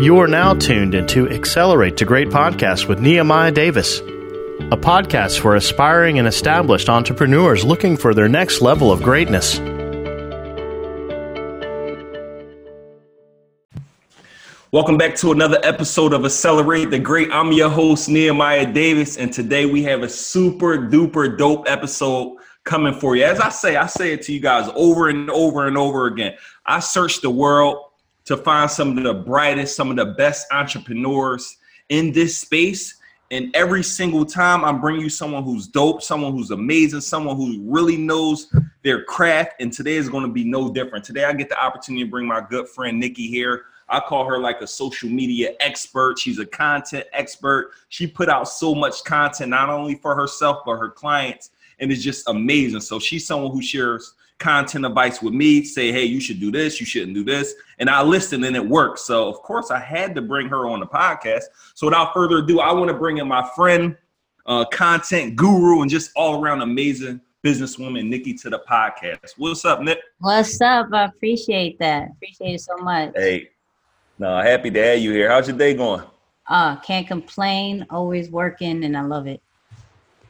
You are now tuned into Accelerate to Great Podcast with Nehemiah Davis, a podcast for aspiring and established entrepreneurs looking for their next level of greatness. Welcome back to another episode of Accelerate the Great. I'm your host, Nehemiah Davis, and today we have a super duper dope episode coming for you. As I say, I say it to you guys over and over and over again. I search the world to find some of the brightest, some of the best entrepreneurs in this space. And every single time I'm bringing you someone who's dope, someone who's amazing, someone who really knows their craft. And today is going to be no different. Today I get the opportunity to bring my good friend Nikki here. I call her like a social media expert. She's a content expert. She put out so much content, not only for herself, but her clients. And it's just amazing. So she's someone who shares content advice with me, say, hey, you should do this, you shouldn't do this. And I listened and it worked. So, of course, I had to bring her on the podcast. So, without further ado, I want to bring in my friend, uh, content guru, and just all around amazing businesswoman, Nikki, to the podcast. What's up, Nick? What's up? I appreciate that. Appreciate it so much. Hey, no, happy to have you here. How's your day going? Uh, can't complain. Always working, and I love it.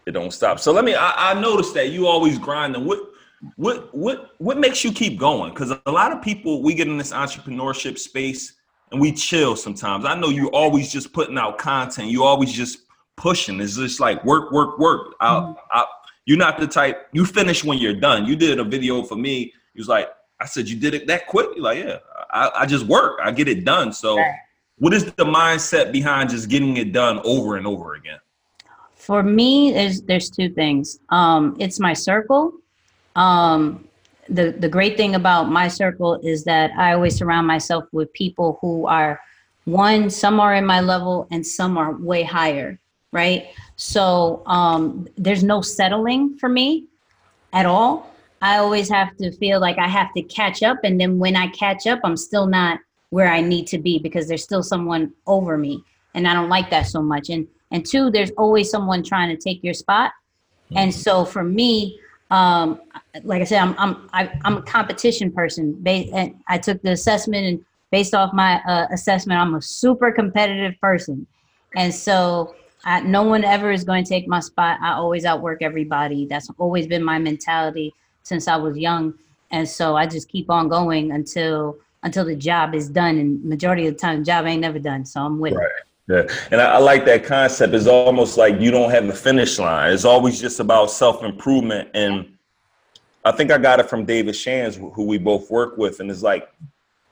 It don't stop. So let me. I, I noticed that you always grinding. What what what what makes you keep going? Because a lot of people we get in this entrepreneurship space and we chill sometimes. I know you're always just putting out content. You always just pushing. It's just like work, work, work. Mm-hmm. I, you're not the type. You finish when you're done. You did a video for me. He was like, I said, you did it that quick. You're like, yeah, I, I just work. I get it done. So, right. what is the mindset behind just getting it done over and over again? For me, there's there's two things. Um, it's my circle um, the the great thing about my circle is that I always surround myself with people who are one, some are in my level and some are way higher, right? So um, there's no settling for me at all. I always have to feel like I have to catch up, and then when I catch up, I'm still not where I need to be because there's still someone over me, and I don't like that so much. And and two, there's always someone trying to take your spot, and so for me, um, like I said, I'm I'm I, am i am a competition person. Ba- I took the assessment, and based off my uh, assessment, I'm a super competitive person, and so I, no one ever is going to take my spot. I always outwork everybody. That's always been my mentality since I was young, and so I just keep on going until until the job is done. And majority of the time, the job ain't never done. So I'm with right. it. Yeah. And I, I, like that concept. It's almost like you don't have a finish line. It's always just about self improvement. And I think I got it from David Shands, who we both work with. And it's like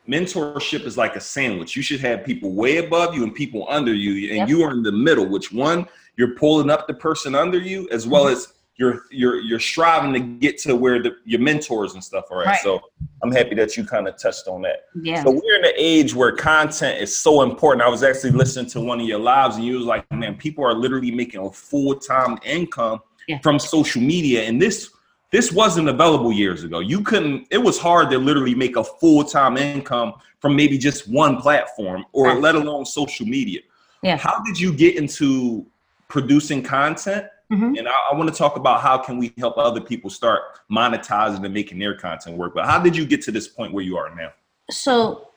mentorship is like a sandwich. You should have people way above you and people under you, and yep. you are in the middle. Which one you're pulling up the person under you, as well mm-hmm. as you're you're you're striving to get to where the, your mentors and stuff are at. Right. So I'm happy that you kind of touched on that. Yeah. So we're in an age where content is so important. I was actually listening to one of your lives, and you was like, "Man, people are literally making a full time income yeah. from social media, and this." This wasn't available years ago. You couldn't. It was hard to literally make a full time income from maybe just one platform, or right. let alone social media. Yeah. How did you get into producing content? Mm-hmm. And I, I want to talk about how can we help other people start monetizing and making their content work. But how did you get to this point where you are now? So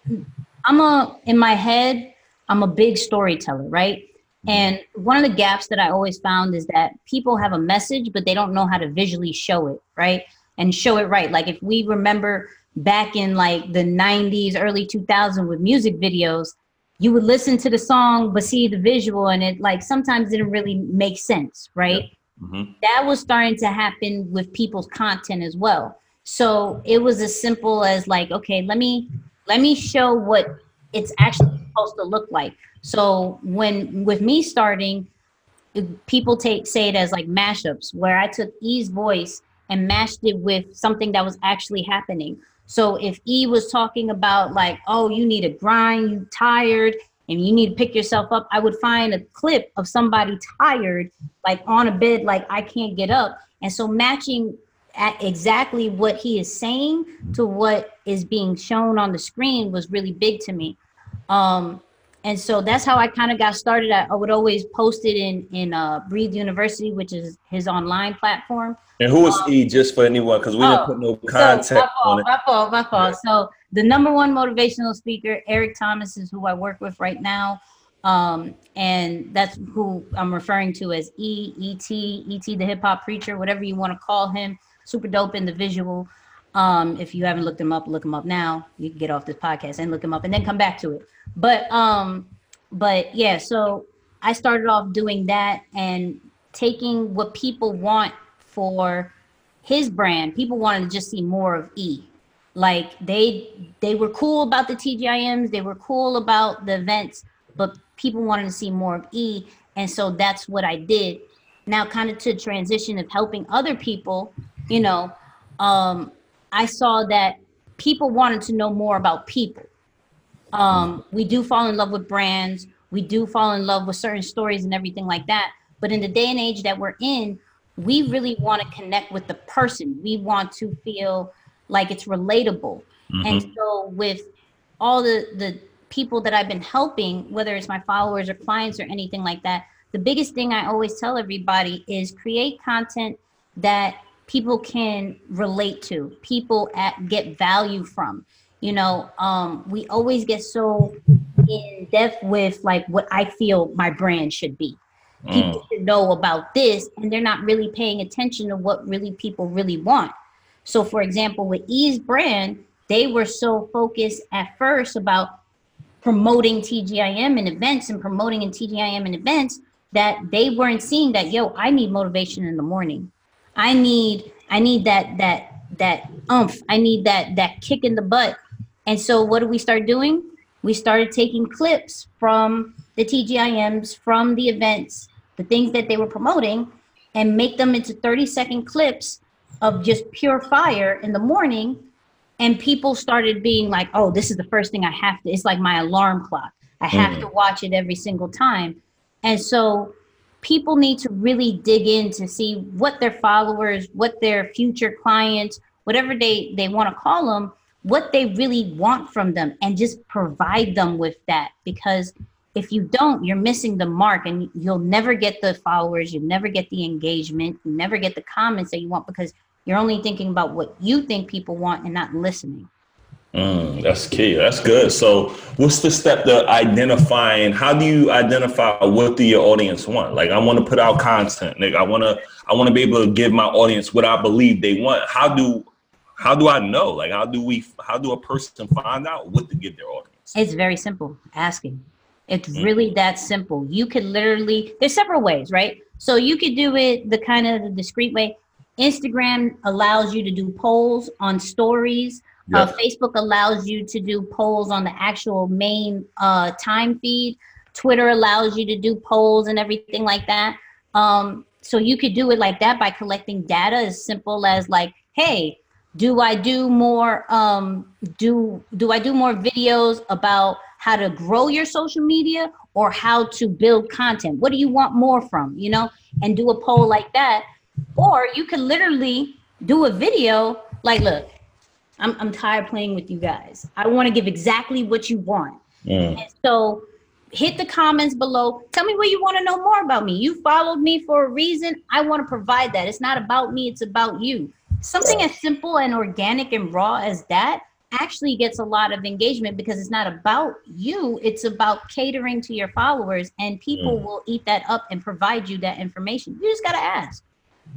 I'm a in my head, I'm a big storyteller, right? Mm-hmm. And one of the gaps that I always found is that people have a message, but they don't know how to visually show it, right? And show it right. Like if we remember back in like the 90s, early 2000s with music videos, you would listen to the song but see the visual and it like sometimes didn't really make sense right? Mm-hmm. that was starting to happen with people's content as well. So it was as simple as like okay let me let me show what it's actually supposed to look like. So when with me starting people take say it as like mashups where i took e's voice and mashed it with something that was actually happening so if E was talking about like, oh, you need a grind, you tired, and you need to pick yourself up, I would find a clip of somebody tired, like on a bed, like I can't get up. And so matching at exactly what he is saying to what is being shown on the screen was really big to me. Um, and so that's how I kind of got started. I, I, would always post it in in uh, Breathe University, which is his online platform. And who is um, E? Just for anyone, because we oh, didn't put no content so my fault, on it. My fault, my fault. Yeah. So the number one motivational speaker, Eric Thomas, is who I work with right now, um, and that's who I'm referring to as E, E T, E T, the hip hop preacher, whatever you want to call him. Super dope individual. Um, if you haven't looked them up, look them up now. You can get off this podcast and look them up and then come back to it. But um, but yeah, so I started off doing that and taking what people want for his brand. People wanted to just see more of E. Like they they were cool about the TGIMs, they were cool about the events, but people wanted to see more of E. And so that's what I did. Now, kind of to transition of helping other people, you know, um, I saw that people wanted to know more about people. Um, we do fall in love with brands. We do fall in love with certain stories and everything like that. But in the day and age that we're in, we really want to connect with the person. We want to feel like it's relatable. Mm-hmm. And so with all the the people that I've been helping, whether it's my followers or clients or anything like that, the biggest thing I always tell everybody is create content that people can relate to, people at, get value from. You know, um, we always get so in depth with like what I feel my brand should be. Mm. People should know about this, and they're not really paying attention to what really people really want. So, for example, with E's brand, they were so focused at first about promoting TGIM and events and promoting in TGIM and events that they weren't seeing that, yo, I need motivation in the morning. I need I need that that that umph. I need that that kick in the butt. And so what do we start doing? We started taking clips from the TGIMs, from the events, the things that they were promoting, and make them into 30 second clips of just pure fire in the morning. And people started being like, oh, this is the first thing I have to, it's like my alarm clock. I have mm-hmm. to watch it every single time. And so people need to really dig in to see what their followers, what their future clients, whatever they, they want to call them, what they really want from them and just provide them with that. Because if you don't, you're missing the mark and you'll never get the followers, you never get the engagement, you never get the comments that you want because you're only thinking about what you think people want and not listening. Mm, that's key. That's good. So, what's the step to identifying? How do you identify what do your audience want? Like, I want to put out content. Like, I want to, I want to be able to give my audience what I believe they want. How do, how do I know? Like, how do we, how do a person find out what to give their audience? It's very simple. Asking. It's mm. really that simple. You could literally. There's several ways, right? So you could do it the kind of the discreet way. Instagram allows you to do polls on stories uh, Facebook allows you to do polls on the actual main uh, time feed. Twitter allows you to do polls and everything like that. Um, so you could do it like that by collecting data as simple as like, hey, do I do more um, do do I do more videos about how to grow your social media or how to build content? What do you want more from? You know, and do a poll like that. Or you could literally do a video like, look, I'm, I'm tired playing with you guys. I want to give exactly what you want. Mm. And so hit the comments below. Tell me what you want to know more about me. You followed me for a reason. I want to provide that. It's not about me, it's about you. Something as simple and organic and raw as that actually gets a lot of engagement because it's not about you, it's about catering to your followers, and people mm. will eat that up and provide you that information. You just got to ask.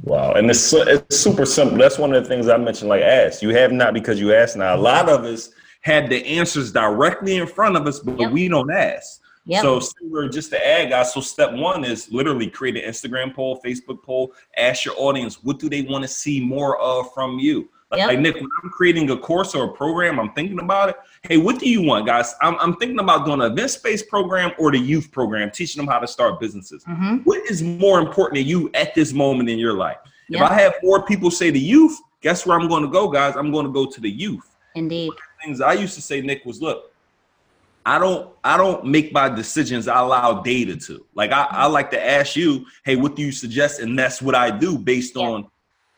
Wow, and it's it's super simple. That's one of the things I mentioned. Like, ask. You have not because you ask. Now, a lot of us had the answers directly in front of us, but yep. we don't ask. Yep. So, similar, just to add, guys. So, step one is literally create an Instagram poll, Facebook poll. Ask your audience what do they want to see more of from you. Like, yep. like, Nick, when I'm creating a course or a program, I'm thinking about it. Hey, what do you want, guys? I'm, I'm thinking about doing an event-based program or the youth program, teaching them how to start businesses. Mm-hmm. What is more important to you at this moment in your life? Yep. If I have more people say the youth, guess where I'm going to go, guys? I'm going to go to the youth. Indeed. things I used to say, Nick, was look, I don't I don't make my decisions. I allow data to. Like I, I like to ask you, hey, what do you suggest? And that's what I do based on,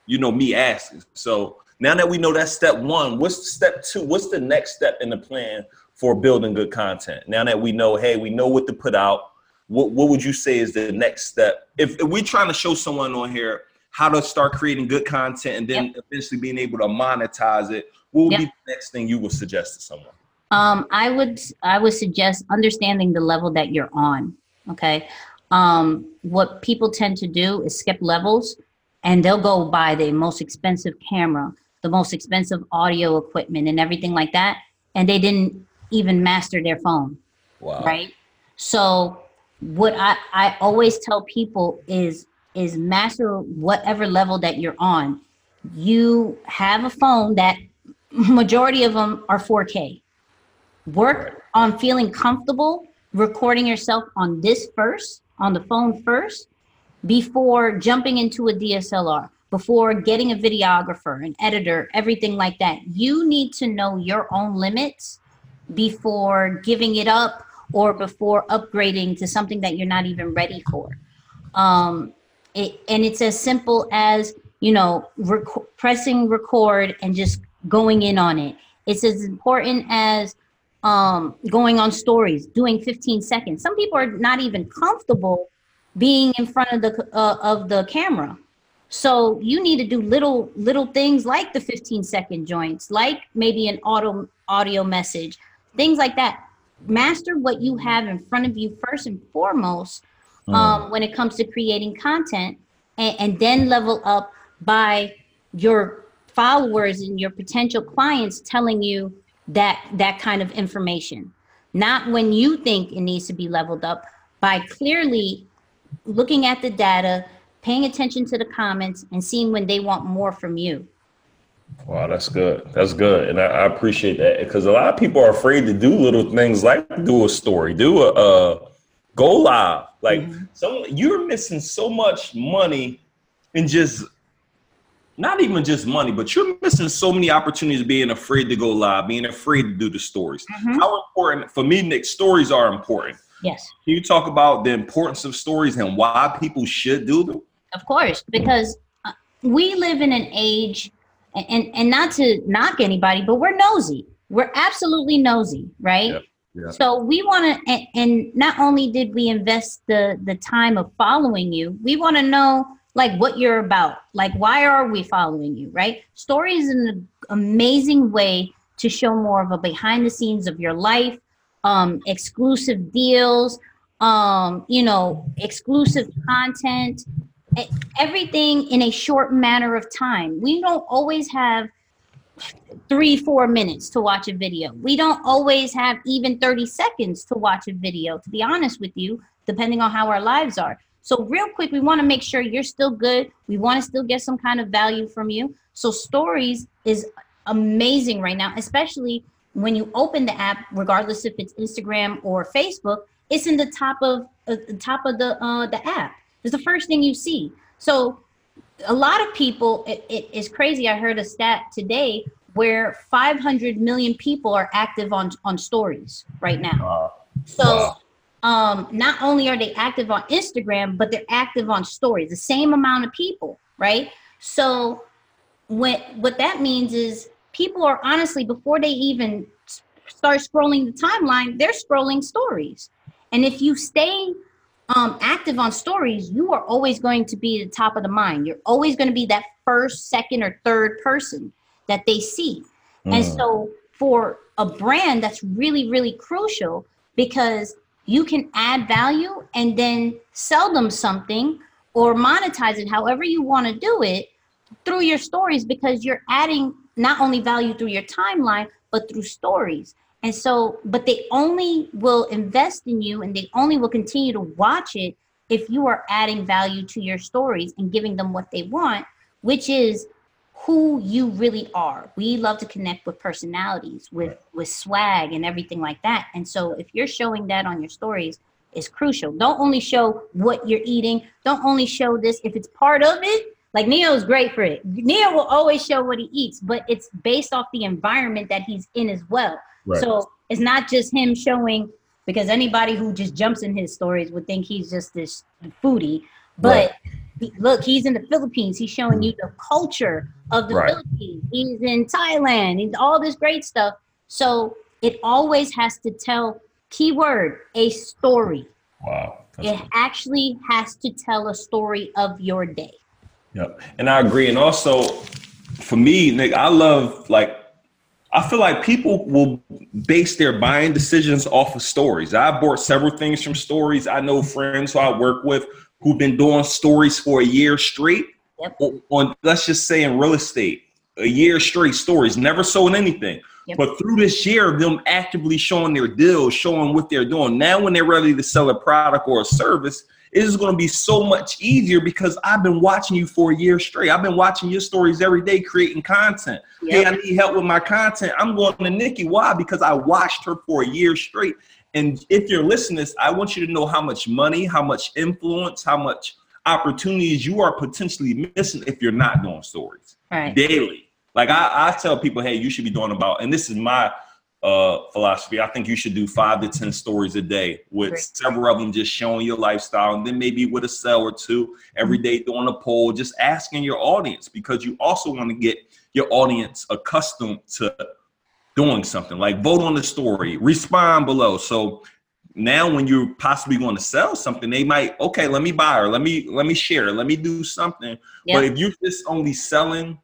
you know, me asking. So now that we know that's step one, what's step two? What's the next step in the plan for building good content? Now that we know, hey, we know what to put out. What what would you say is the next step? If, if we're trying to show someone on here how to start creating good content and then yep. eventually being able to monetize it, what would yep. be the next thing you would suggest to someone? Um, I would I would suggest understanding the level that you're on. Okay. Um, what people tend to do is skip levels and they'll go buy the most expensive camera, the most expensive audio equipment and everything like that. And they didn't even master their phone. Wow. Right. So what I, I always tell people is is master whatever level that you're on. You have a phone that majority of them are 4K. Work on feeling comfortable recording yourself on this first, on the phone first, before jumping into a DSLR, before getting a videographer, an editor, everything like that. You need to know your own limits before giving it up or before upgrading to something that you're not even ready for. Um, it, and it's as simple as you know rec- pressing record and just going in on it. It's as important as um, going on stories, doing 15 seconds. Some people are not even comfortable being in front of the uh, of the camera. So you need to do little little things like the 15 second joints, like maybe an auto audio message, things like that. Master what you have in front of you first and foremost mm. um, when it comes to creating content, and, and then level up by your followers and your potential clients telling you that that kind of information not when you think it needs to be leveled up by clearly looking at the data paying attention to the comments and seeing when they want more from you wow that's good that's good and i, I appreciate that because a lot of people are afraid to do little things like do a story do a uh, go live like mm-hmm. some you're missing so much money and just not even just money, but you're missing so many opportunities being afraid to go live, being afraid to do the stories. Mm-hmm. How important for me, Nick, stories are important. Yes. Can you talk about the importance of stories and why people should do them? Of course, because uh, we live in an age, and and not to knock anybody, but we're nosy. We're absolutely nosy, right? Yep. Yep. So we want to, and, and not only did we invest the the time of following you, we want to know like what you're about. Like, why are we following you, right? Story is an amazing way to show more of a behind the scenes of your life, um, exclusive deals, um, you know, exclusive content, everything in a short matter of time. We don't always have three, four minutes to watch a video. We don't always have even 30 seconds to watch a video, to be honest with you, depending on how our lives are. So, real quick, we want to make sure you're still good. We want to still get some kind of value from you. So, stories is amazing right now, especially when you open the app, regardless if it's Instagram or Facebook. It's in the top of uh, the top of the uh, the app. It's the first thing you see. So, a lot of people, it, it is crazy. I heard a stat today where 500 million people are active on on stories right now. So um, not only are they active on Instagram, but they're active on stories, the same amount of people, right? So what what that means is people are honestly before they even start scrolling the timeline, they're scrolling stories. And if you stay um, active on stories, you are always going to be the top of the mind. You're always going to be that first, second, or third person that they see. Mm. And so for a brand, that's really, really crucial because you can add value and then sell them something or monetize it however you want to do it through your stories because you're adding not only value through your timeline but through stories and so but they only will invest in you and they only will continue to watch it if you are adding value to your stories and giving them what they want which is who you really are. We love to connect with personalities, with with swag and everything like that. And so if you're showing that on your stories, is crucial. Don't only show what you're eating. Don't only show this if it's part of it. Like Neo is great for it. Neo will always show what he eats, but it's based off the environment that he's in as well. Right. So it's not just him showing because anybody who just jumps in his stories would think he's just this foodie. But right look, he's in the Philippines. He's showing you mm-hmm. the culture of the right. Philippines. He's in Thailand. He's all this great stuff. So it always has to tell keyword a story. Wow. That's it cool. actually has to tell a story of your day. Yep. And I agree. And also for me, Nick, I love like I feel like people will base their buying decisions off of stories. I bought several things from stories. I know friends who I work with who've been doing stories for a year straight yep. on, let's just say in real estate, a year straight stories, never sold anything. Yep. But through this year of them actively showing their deals, showing what they're doing, now when they're ready to sell a product or a service, it is going to be so much easier because I've been watching you for a year straight. I've been watching your stories every day, creating content. Yep. Hey, I need help with my content. I'm going to Nikki. Why? Because I watched her for a year straight. And if you're listening to this, I want you to know how much money, how much influence, how much opportunities you are potentially missing if you're not doing stories right. daily. Like I, I tell people, hey, you should be doing about, and this is my uh, philosophy. I think you should do five to ten stories a day, with Great. several of them just showing your lifestyle, and then maybe with a sell or two every day doing a poll, just asking your audience because you also want to get your audience accustomed to doing something. Like vote on the story, respond below. So now when you're possibly going to sell something they might okay let me buy or let me let me share let me do something yep. but if you're just only selling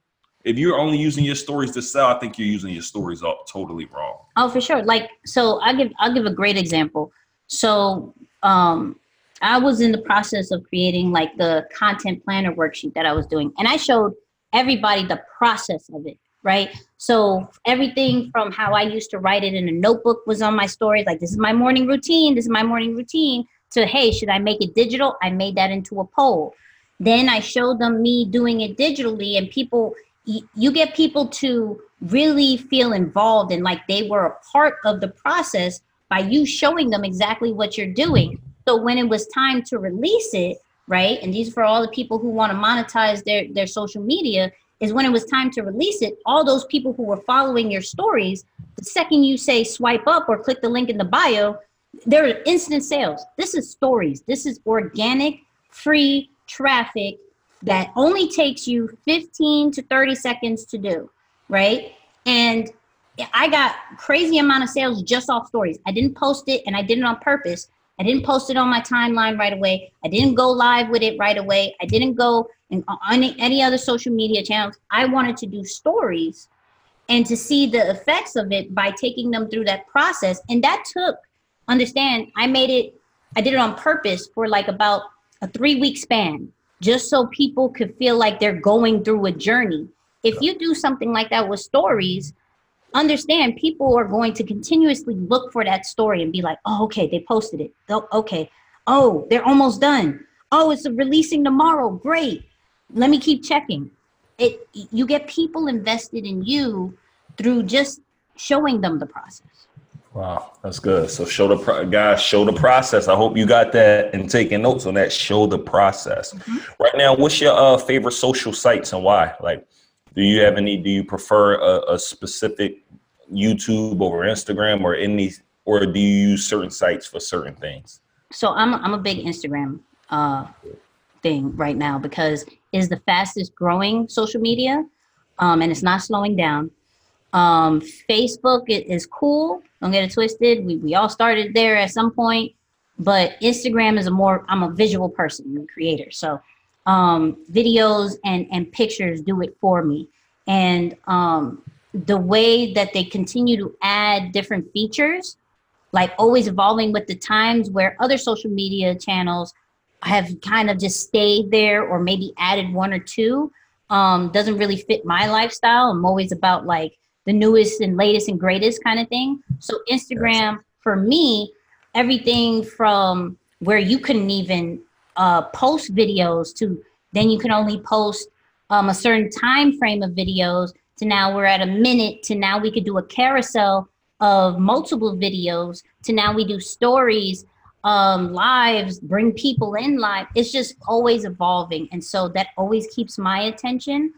if you're only using your stories to sell, I think you're using your stories all totally wrong. Oh, for sure. Like, so I give I'll give a great example. So, um, I was in the process of creating like the content planner worksheet that I was doing, and I showed everybody the process of it. Right. So everything from how I used to write it in a notebook was on my stories. Like, this is my morning routine. This is my morning routine. To hey, should I make it digital? I made that into a poll. Then I showed them me doing it digitally, and people you get people to really feel involved and like they were a part of the process by you showing them exactly what you're doing. So when it was time to release it, right? And these for all the people who want to monetize their their social media is when it was time to release it, all those people who were following your stories, the second you say swipe up or click the link in the bio, there are instant sales. This is stories. This is organic, free traffic that only takes you 15 to 30 seconds to do, right? And I got crazy amount of sales just off stories. I didn't post it and I did it on purpose. I didn't post it on my timeline right away. I didn't go live with it right away. I didn't go in, on any, other social media channels. I wanted to do stories and to see the effects of it by taking them through that process. And that took, understand, I made it, I did it on purpose for like about a three week span just so people could feel like they're going through a journey. If you do something like that with stories, understand people are going to continuously look for that story and be like, oh, okay, they posted it. Oh, okay. Oh, they're almost done. Oh, it's releasing tomorrow. Great. Let me keep checking. It you get people invested in you through just showing them the process. Wow, that's good. So show the pro- guys, show the process. I hope you got that and taking notes on that. Show the process. Mm-hmm. Right now, what's your uh, favorite social sites and why? Like, do you have any? Do you prefer a, a specific YouTube over Instagram or any, or do you use certain sites for certain things? So I'm I'm a big Instagram uh, thing right now because it's the fastest growing social media, um, and it's not slowing down. Um, Facebook is cool. Don't get it twisted. We, we all started there at some point, but Instagram is a more, I'm a visual person, I'm creator. So um, videos and, and pictures do it for me. And um, the way that they continue to add different features, like always evolving with the times where other social media channels have kind of just stayed there or maybe added one or two, um, doesn't really fit my lifestyle. I'm always about like the newest and latest and greatest kind of thing. So Instagram for me, everything from where you couldn't even uh, post videos to then you can only post um, a certain time frame of videos to now we're at a minute to now we could do a carousel of multiple videos to now we do stories um, lives bring people in live it's just always evolving and so that always keeps my attention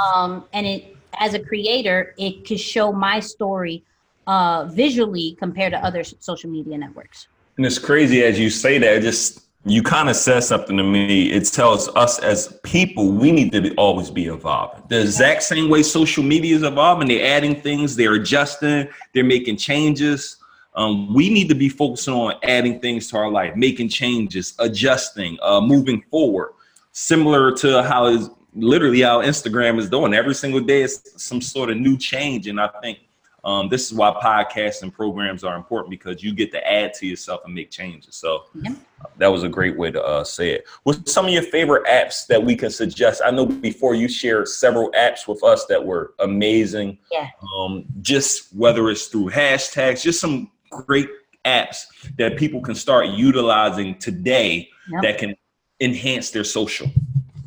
um, and it as a creator, it could show my story uh, visually compared to other social media networks. And it's crazy as you say that. Just you kind of said something to me. It tells us as people we need to be, always be evolving. The exact same way social media is evolving, they're adding things, they're adjusting, they're making changes. Um, we need to be focusing on adding things to our life, making changes, adjusting, uh, moving forward. Similar to how literally how Instagram is doing. Every single day is some sort of new change, and I think um, this is why podcasts and programs are important because you get to add to yourself and make changes. So yeah. that was a great way to uh, say it. What's some of your favorite apps that we can suggest? I know before you shared several apps with us that were amazing. Yeah. Um, just whether it's through hashtags, just some great apps that people can start utilizing today yep. that can enhance their social.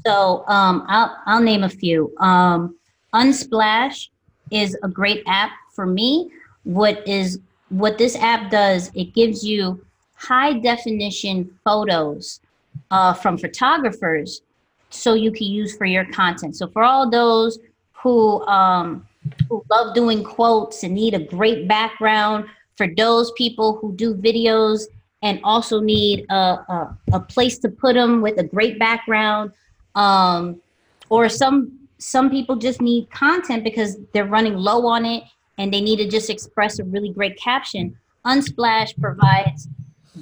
So um, I'll I'll name a few. Um, Unsplash is a great app for me, what is what this app does, it gives you high definition photos uh, from photographers so you can use for your content. So for all those who um, who love doing quotes and need a great background, for those people who do videos and also need a, a, a place to put them with a great background, um, or some some people just need content because they're running low on it and they need to just express a really great caption, Unsplash provides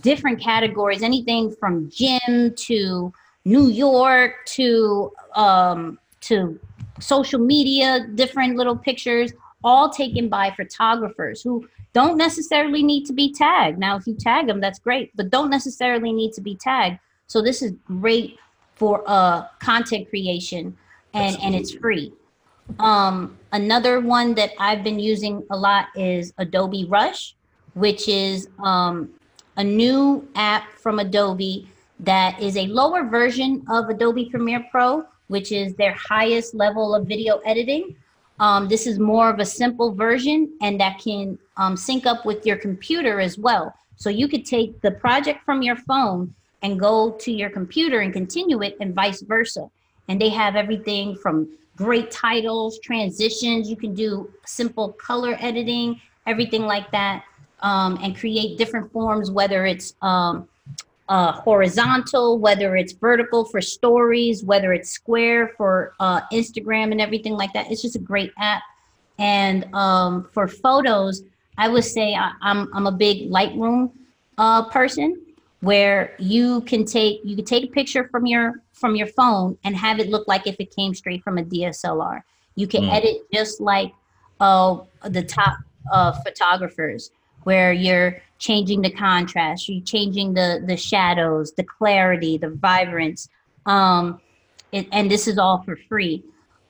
different categories, anything from gym to New York to um, to social media, different little pictures, all taken by photographers who don't necessarily need to be tagged. Now, if you tag them, that's great, but don't necessarily need to be tagged. So this is great for uh, content creation, and and it's free. Um, another one that I've been using a lot is Adobe Rush, which is um, a new app from Adobe that is a lower version of Adobe Premiere Pro, which is their highest level of video editing. Um, this is more of a simple version and that can um, sync up with your computer as well. So you could take the project from your phone and go to your computer and continue it and vice versa. And they have everything from great titles, transitions. You can do simple color editing, everything like that, um, and create different forms, whether it's um, uh, horizontal, whether it's vertical for stories, whether it's square for uh, Instagram and everything like that. It's just a great app. And um, for photos, I would say I, am I'm, I'm a big Lightroom uh, person where you can take you can take a picture from your from your phone and have it look like if it came straight from a DSLR. You can mm. edit just like uh, the top uh, photographers, where you're changing the contrast, you're changing the the shadows, the clarity, the vibrance. Um, it, and this is all for free.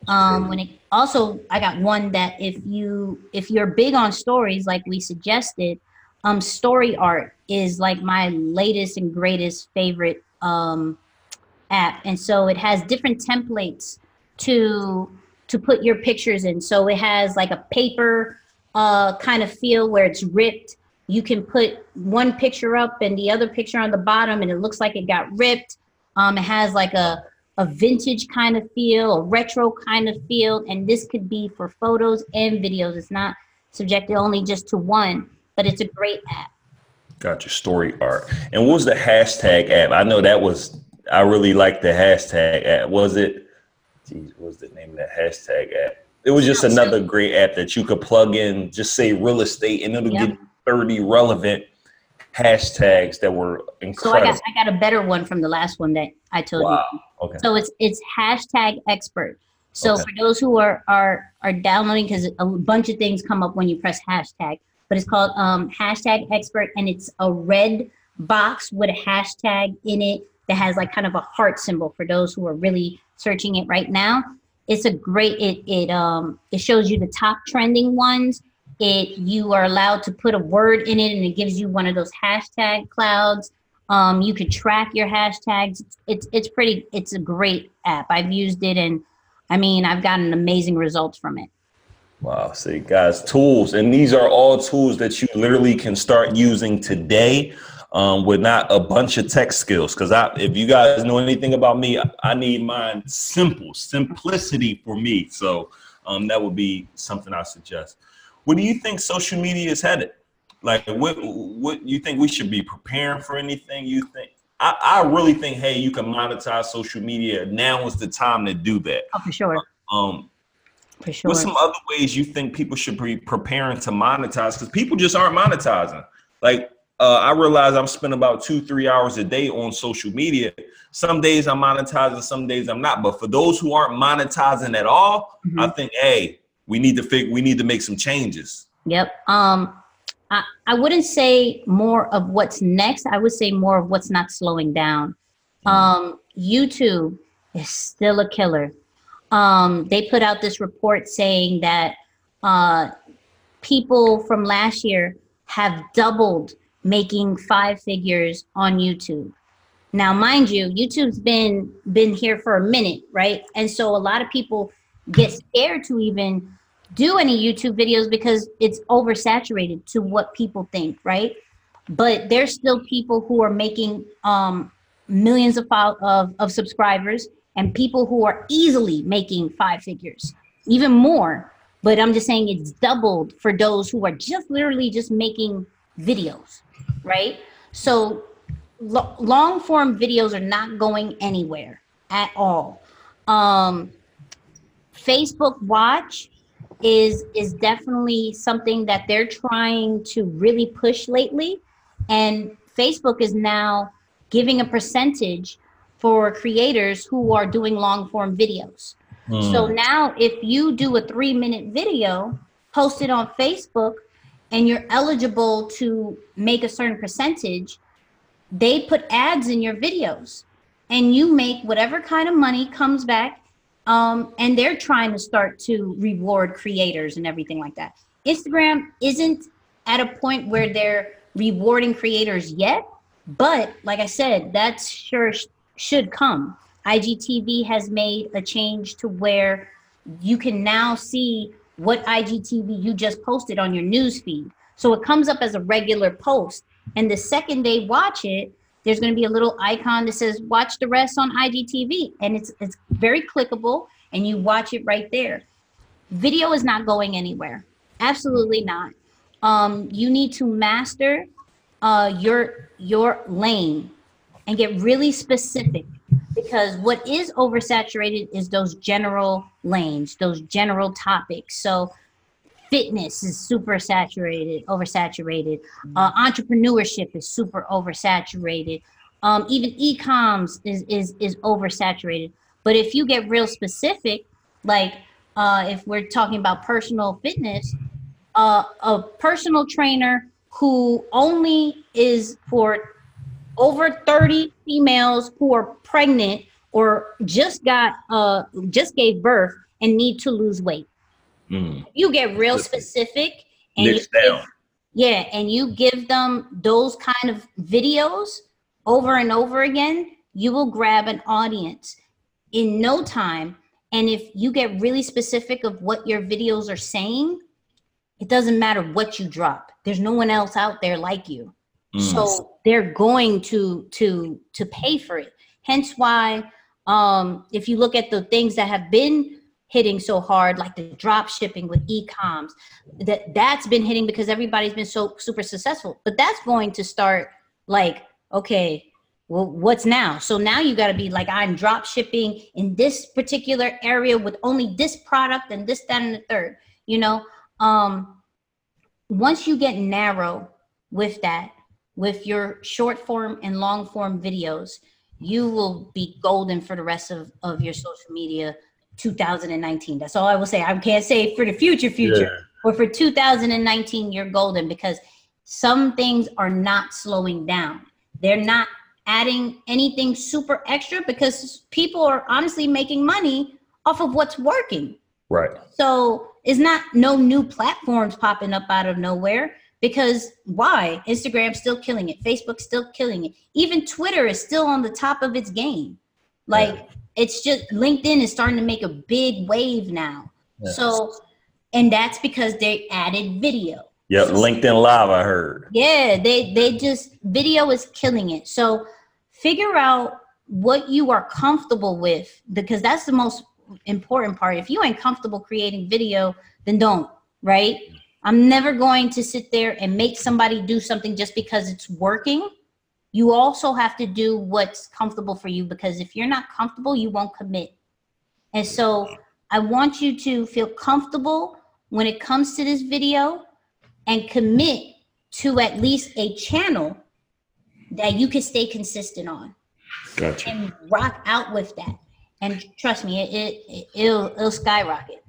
Um, when it also, I got one that if you if you're big on stories, like we suggested, um, StoryArt is like my latest and greatest favorite um, app, and so it has different templates to to put your pictures in. So it has like a paper uh, kind of feel where it's ripped. You can put one picture up and the other picture on the bottom, and it looks like it got ripped. Um, it has like a a vintage kind of feel, a retro kind of feel, and this could be for photos and videos. It's not subjected only just to one, but it's a great app. Got your StoryArt. And what was the hashtag app? I know that was I really like the hashtag app. Was it? Geez, what was the name of that hashtag app? It was just another great app that you could plug in, just say real estate, and it'll yep. get 30 relevant hashtags that were incredible. So I got I got a better one from the last one that I told wow. you. Okay. So it's it's hashtag expert. So okay. for those who are are are downloading, because a bunch of things come up when you press hashtag, but it's called um, hashtag expert, and it's a red box with a hashtag in it that has like kind of a heart symbol for those who are really searching it right now. It's a great it it um it shows you the top trending ones. It you are allowed to put a word in it and it gives you one of those hashtag clouds. Um, you could track your hashtags. It's, it's it's pretty. It's a great app. I've used it and I mean I've gotten amazing results from it. Wow. See, guys, tools, and these are all tools that you literally can start using today um, with not a bunch of tech skills. Because I, if you guys know anything about me, I need mine simple, simplicity for me. So um, that would be something I suggest. What do you think social media is headed? Like, what what you think we should be preparing for anything? You think I, I really think, hey, you can monetize social media. Now is the time to do that. Oh, for sure. Um, For sure. What's some other ways you think people should be preparing to monetize? Because people just aren't monetizing. Like uh, I realize I'm spending about two, three hours a day on social media. Some days I'm monetizing, some days I'm not. But for those who aren't monetizing at all, Mhm. I think, hey, we need to fig- we need to make some changes. Yep. Um, I, I wouldn't say more of what's next. I would say more of what's not slowing down. Um, YouTube is still a killer. Um, they put out this report saying that uh, people from last year have doubled making five figures on YouTube. Now, mind you, YouTube's been been here for a minute, right? And so a lot of people get scared to even do any YouTube videos because it's oversaturated to what people think, right? But there's still people who are making um, millions of, of of subscribers and people who are easily making five figures, even more. But I'm just saying it's doubled for those who are just literally just making videos, right? So lo- long form videos are not going anywhere at all. Um, Facebook Watch is is definitely something that they're trying to really push lately, and Facebook is now giving a percentage for creators who are doing long form videos. So now, if you do a three minute video, post it on Facebook, and you're eligible to make a certain percentage, they put ads in your videos and you make whatever kind of money comes back. Um, and they're trying to start to reward creators and everything like that. Instagram isn't at a point where they're rewarding creators yet, but like I said, that's sure should come. IGTV has made a change to where you can now see what IGTV you just posted on your news feed. So it comes up as a regular post. And the second they watch it, there's going to be a little icon that says watch the rest on IGTV. And it's it's very clickable and you watch it right there. Video is not going anywhere. Absolutely not. Um, you need to master uh, your your lane and get really specific because what is oversaturated is those general lanes, those general topics. So fitness is super saturated, oversaturated. Uh, entrepreneurship is super oversaturated. Um, even e-coms is, is, is oversaturated. But if you get real specific, like uh, if we're talking about personal fitness, uh, a personal trainer who only is for over 30 females who are pregnant or just got uh just gave birth and need to lose weight. Mm. you get real specific and you give- yeah and you give them those kind of videos over and over again you will grab an audience in no time. And if you get really specific of what your videos are saying it doesn't matter what you drop. There's no one else out there like you Mm. so they're going to to to pay for it. Hence why um if you look at the things that have been hitting so hard like the drop shipping with e-coms that that's been hitting because everybody's been so super successful. But that's going to start like okay well what's now? So now you got to be like i'm drop shipping in this particular area with only this product and this that and the third you know? Um once you get narrow with that with your short form and long form videos, you will be golden for the rest of, of your social media 2019. That's all I will say. I can't say for the future, future, but for 2019, you're golden because some things are not slowing down. They're not adding anything super extra because people are honestly making money off of what's working. Right. So it's not no new platforms popping up out of nowhere because why? Instagram's still killing it. Facebook's still killing it. Even Twitter is still on the top of its game. Like it's just LinkedIn is starting to make a big wave now. Yeah. So and that's because they added video. Yep. LinkedIn Live, I heard. Yeah, they they just video is killing it. So figure out what you are comfortable with because that's the most important part. If you ain't comfortable creating video, then don't, right? I'm never going to sit there and make somebody do something just because it's working. you also have to do what's comfortable for you because if you're not comfortable, you won't commit. And so I want you to feel comfortable when it comes to this video and commit to at least a channel that you can stay consistent on. Gotcha. And rock out with that. And trust me, it, it, it will it'll skyrocket.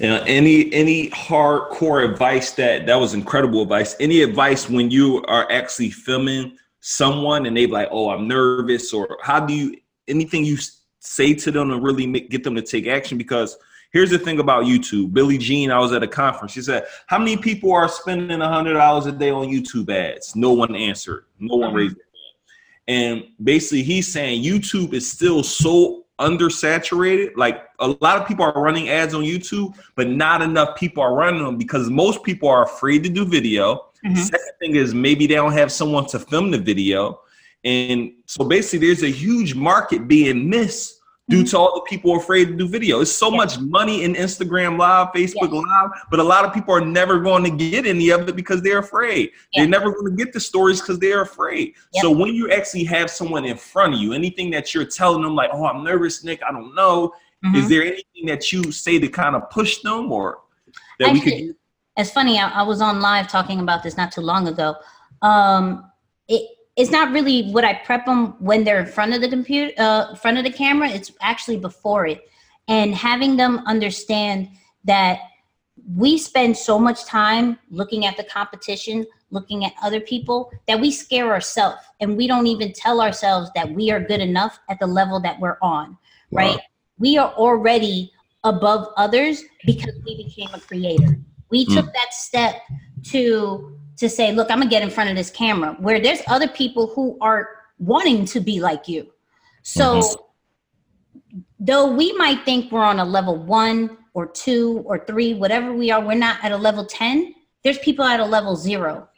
And any any hardcore advice that that was incredible advice. Any advice when you are actually filming someone and they like, oh, I'm nervous, or how do you anything you say to them to really make, get them to take action? Because here's the thing about YouTube. Billy Gene, I was at a conference. She said, "How many people are spending a hundred dollars a day on YouTube ads?" No one answered. No one raised. And basically, he's saying YouTube is still so undersaturated. Like a lot of people are running ads on YouTube, but not enough people are running them because most people are afraid to do video. Mm-hmm. Second thing is maybe they don't have someone to film the video. And so basically there's a huge market being missed due to all the people afraid to do video. It's so yeah. much money in Instagram Live, Facebook yeah. Live, but a lot of people are never going to get any of it because they're afraid. Yeah. They're never going to get the stories because they're afraid. So when you actually have someone in front of you, anything that you're telling them, like, "Oh, I'm nervous, Nick. I don't know," mm-hmm. is there anything that you say to kind of push them, or that actually, we could? It's funny. I, I was on live talking about this not too long ago. Um, it it's not really what I prep them when they're in front of the computer, uh, front of the camera. It's actually before it, and having them understand that we spend so much time looking at the competition, looking at other people that we scare ourselves, and we don't even tell ourselves that we are good enough at the level that we're on. Wow. Right? We are already above others because we became a creator. We mm. took that step to to say, look, I'm gonna get in front of this camera, where there's other people who are wanting to be like you. So mm-hmm. though we might think we're on a level one or two or three, whatever we are, we're not at a level 10. There's people at a level zero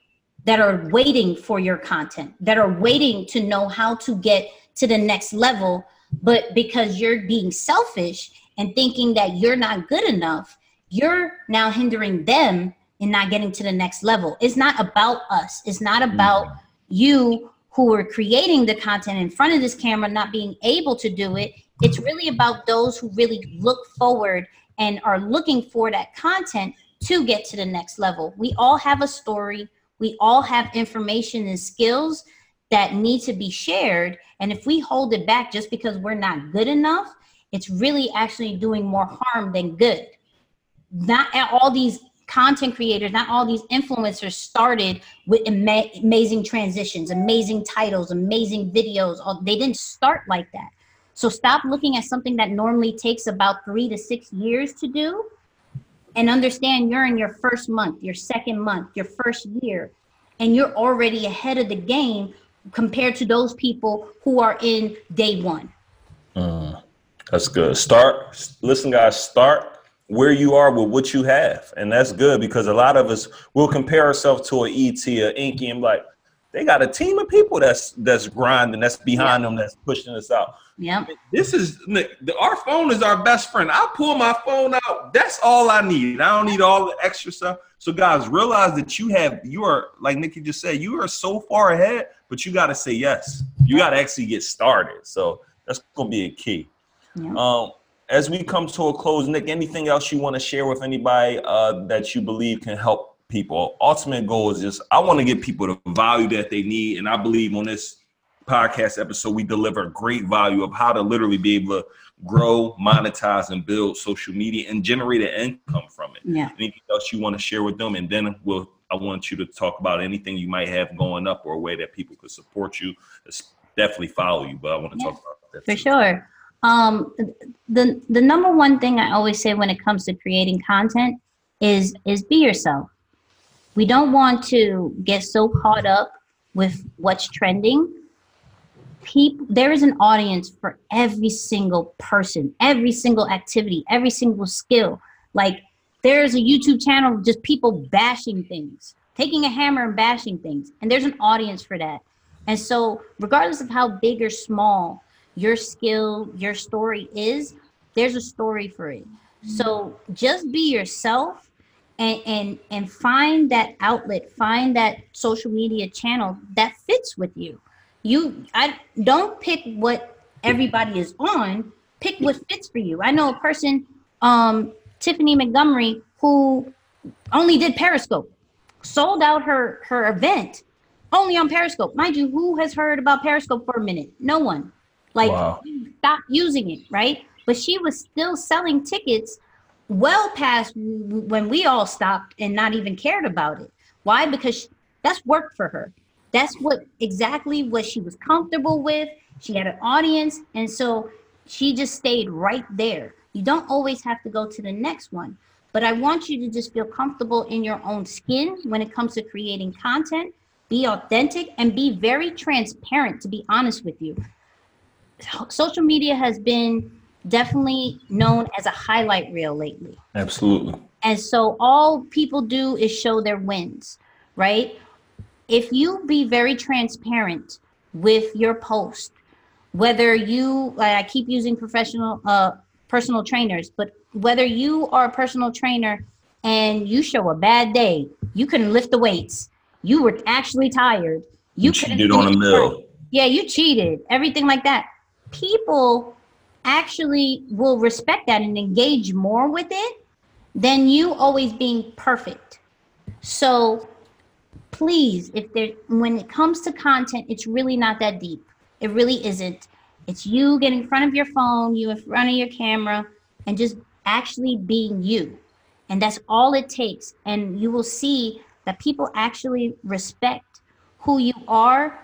that are waiting for your content, that are waiting to know how to get to the next level. But because you're being selfish and thinking that you're not good enough, you're now hindering them and not getting to the next level. It's not about us. It's not about mm-hmm. you who are creating the content in front of this camera not being able to do it. It's really about those who really look forward and are looking for that content to get to the next level. We all have a story. We all have information and skills that need to be shared. And if we hold it back just because we're not good enough, it's really actually doing more harm than good. Not all these content creators, not all these influencers started with ama- amazing transitions, amazing titles, amazing videos. They didn't start like that. So stop looking at something that normally takes about three to six years to do and understand you're in your first month, your second month, your first year, and you're already ahead of the game compared to those people who are in day one. Mm, that's good. Start, listen, guys, start where you are with what you have. And that's good because a lot of us will compare ourselves to an ET or Inky and like, they got a team of people that's that's grinding, that's behind yeah. them, that's pushing us out. Yeah. This is our phone is our best friend. I pull my phone out. That's all I need. I don't need all the extra stuff. So guys, realize that you have you are like Nicky just said, you are so far ahead, but you got to say yes. You got to actually get started. So that's gonna be a key. Yeah. Um, as we come to a close, Nick, anything else you want to share with anybody uh, that you believe can help people? Ultimate goal is just I want to give people the value that they need, and I believe on this podcast episode we deliver great value of how to literally be able to grow, monetize, and build social media and generate an income from it. Yeah. Anything else you want to share with them, and then we'll. I want you to talk about anything you might have going up or a way that people could support you. Definitely follow you, but I want to yeah, talk about that. For too. sure. Um, the the number one thing I always say when it comes to creating content is is be yourself. We don't want to get so caught up with what's trending. People, there is an audience for every single person, every single activity, every single skill. Like there's a YouTube channel just people bashing things, taking a hammer and bashing things, and there's an audience for that. And so, regardless of how big or small your skill, your story is, there's a story for it. So just be yourself and and and find that outlet, find that social media channel that fits with you. You I don't pick what everybody is on. Pick what fits for you. I know a person, um, Tiffany Montgomery, who only did Periscope, sold out her her event only on Periscope. Mind you, who has heard about Periscope for a minute? No one. Like Wow. stop using it, right? But she was still selling tickets well past when we all stopped and not even cared about it. Why? Because that's work for her. That's what exactly what she was comfortable with. She had an audience, and so she just stayed right there. You don't always have to go to the next one, but I want you to just feel comfortable in your own skin when it comes to creating content. Be authentic and be very transparent, to be honest with you social media has been definitely known as a highlight reel lately. Absolutely. And so all people do is show their wins, right? If you be very transparent with your post, whether you like I keep using professional uh personal trainers, but whether you are a personal trainer and you show a bad day, you couldn't lift the weights, you were actually tired, you, You cheated on a meal. Yeah, you cheated, everything like that. People actually will respect that and engage more with it than you always being perfect. So please, if there when it comes to content, it's really not that deep. It really isn't. It's you getting in front of your phone, you in front of your camera, and just actually being you. And that's all it takes. And you will see that people actually respect who you are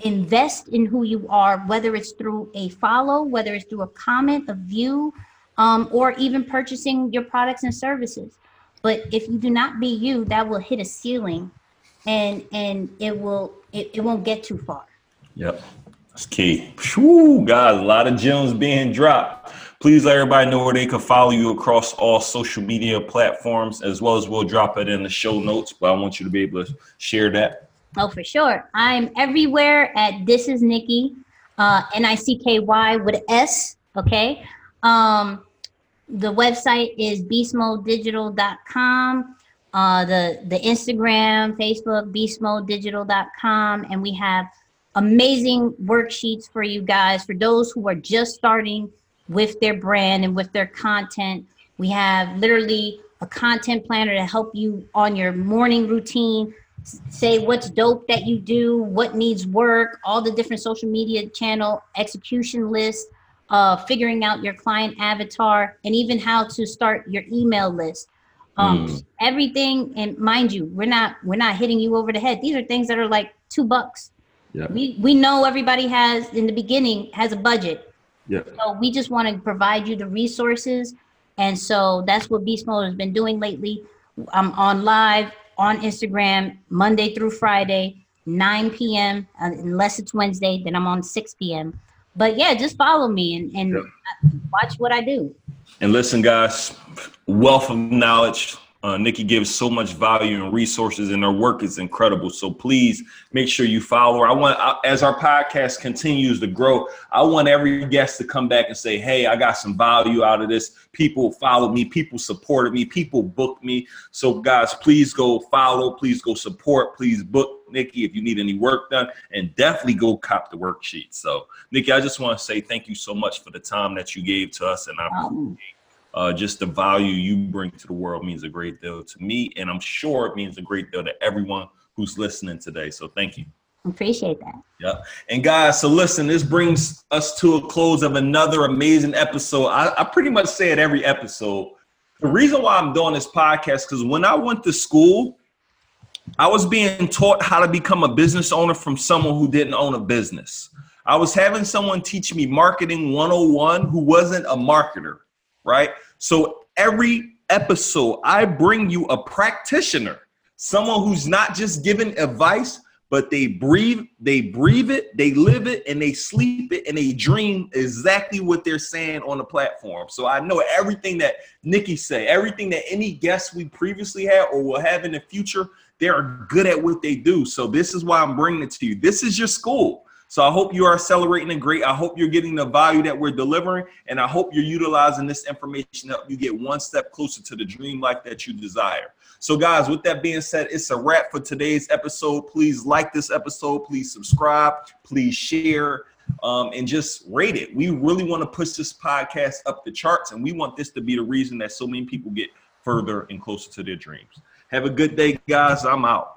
invest in who you are, whether it's through a follow, whether it's through a comment, a view, um, or even purchasing your products and services. But if you do not be you, that will hit a ceiling, and and it will it, it won't get too far. Yep. That's key. Whew, guys, a lot of gems being dropped. Please let everybody know where they can follow you across all social media platforms, as well as we'll drop it in the show notes. But I want you to be able to share that. Oh, for sure. I'm everywhere at This Is Nicky, uh, N I C K Y with S. Okay. Um, the website is beastmodedigital.com. Uh, the the Instagram, Facebook, beastmodedigital.com, and we have amazing worksheets for you guys for those who are just starting with their brand and with their content. We have literally a content planner to help you on your morning routine say what's dope that you do, what needs work, all the different social media channel execution list, uh, figuring out your client avatar, and even how to start your email list. Um, Mm. Everything, and mind you, we're not we're not hitting you over the head. These are things that are like two bucks. Yeah. We we know everybody has in the beginning has a budget, Yeah. so we just want to provide you the resources, and so that's what Beast Mode has been doing lately. I'm on live on Instagram Monday through Friday, 9 p.m. uh, Unless it's Wednesday, then I'm on 6 p.m. But yeah, just follow me and, and Yep. watch what I do. And listen, guys, wealth of knowledge. Uh, Nicky gives so much value and resources, and her work is incredible. So please make sure you follow her. I want, as our podcast continues to grow, I want every guest to come back and say, "Hey, I got some value out of this. People followed me. People supported me. People booked me. So, guys, please go follow. Please go support. Please book Nicky if you need any work done, and definitely go cop the worksheet. So, Nicky, I just want to say thank you so much for the time that you gave to us, and I Um, uh, just the value you bring to the world means a great deal to me, and I'm sure it means a great deal to everyone who's listening today. So thank you. appreciate that. Yeah. And guys, so listen, this brings us to a close of another amazing episode. I, I pretty much say it every episode. The reason why I'm doing this podcast, because when I went to school, I was being taught how to become a business owner from someone who didn't own a business. I was having someone teach me marketing 101 who wasn't a marketer, right? So every episode, I bring you a practitioner, someone who's not just giving advice, but they breathe, they breathe it, they live it, and they sleep it, and they dream exactly what they're saying on the platform. So I know everything that Nicky say, everything that any guests we previously had or will have in the future, they are good at what they do. So this is why I'm bringing it to you. This is your school. So I hope you are accelerating and great. I hope you're getting the value that we're delivering, and I hope you're utilizing this information to help you get one step closer to the dream life that you desire. So, guys, with that being said, it's a wrap for today's episode. Please like this episode. Please subscribe. Please share. Um, and just rate it. We really want to push this podcast up the charts, and we want this to be the reason that so many people get further and closer to their dreams. Have a good day, guys. I'm out.